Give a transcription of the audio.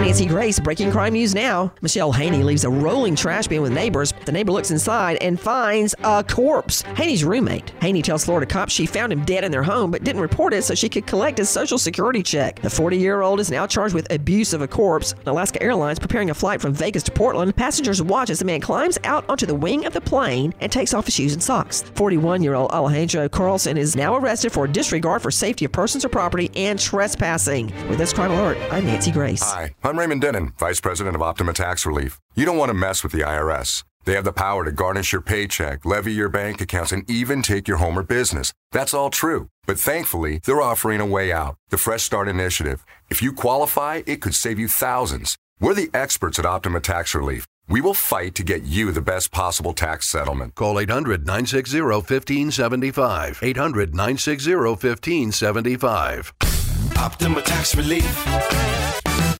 I'm Nancy Grace. Breaking crime news now. Michelle Haney leaves a rolling trash bin with neighbors. The neighbor looks inside and finds a corpse. Haney's roommate. Haney tells Florida cops she found him dead in their home but didn't report it so she could collect his social security check. The 40 year old is now charged with abuse of a corpse. Alaska Airlines preparing a flight from Vegas to Portland. Passengers watch as the man climbs out onto the wing of the plane and takes off his shoes and socks. 41 year old Alejandro Carlson is now arrested for disregard for safety of persons or property and trespassing. With this crime alert, I'm Nancy Grace. Hi, I'm Raymond Denon, Vice President of Optima Tax Relief. You don't want to mess with the IRS. They have the power to garnish your paycheck, levy your bank accounts, and even take your home or business. That's all true. But thankfully, they're offering a way out the Fresh Start Initiative. If you qualify, it could save you thousands. We're the experts at Optima Tax Relief. We will fight to get you the best possible tax settlement. Call 800 960 1575. 800 960 1575. Optima Tax Relief.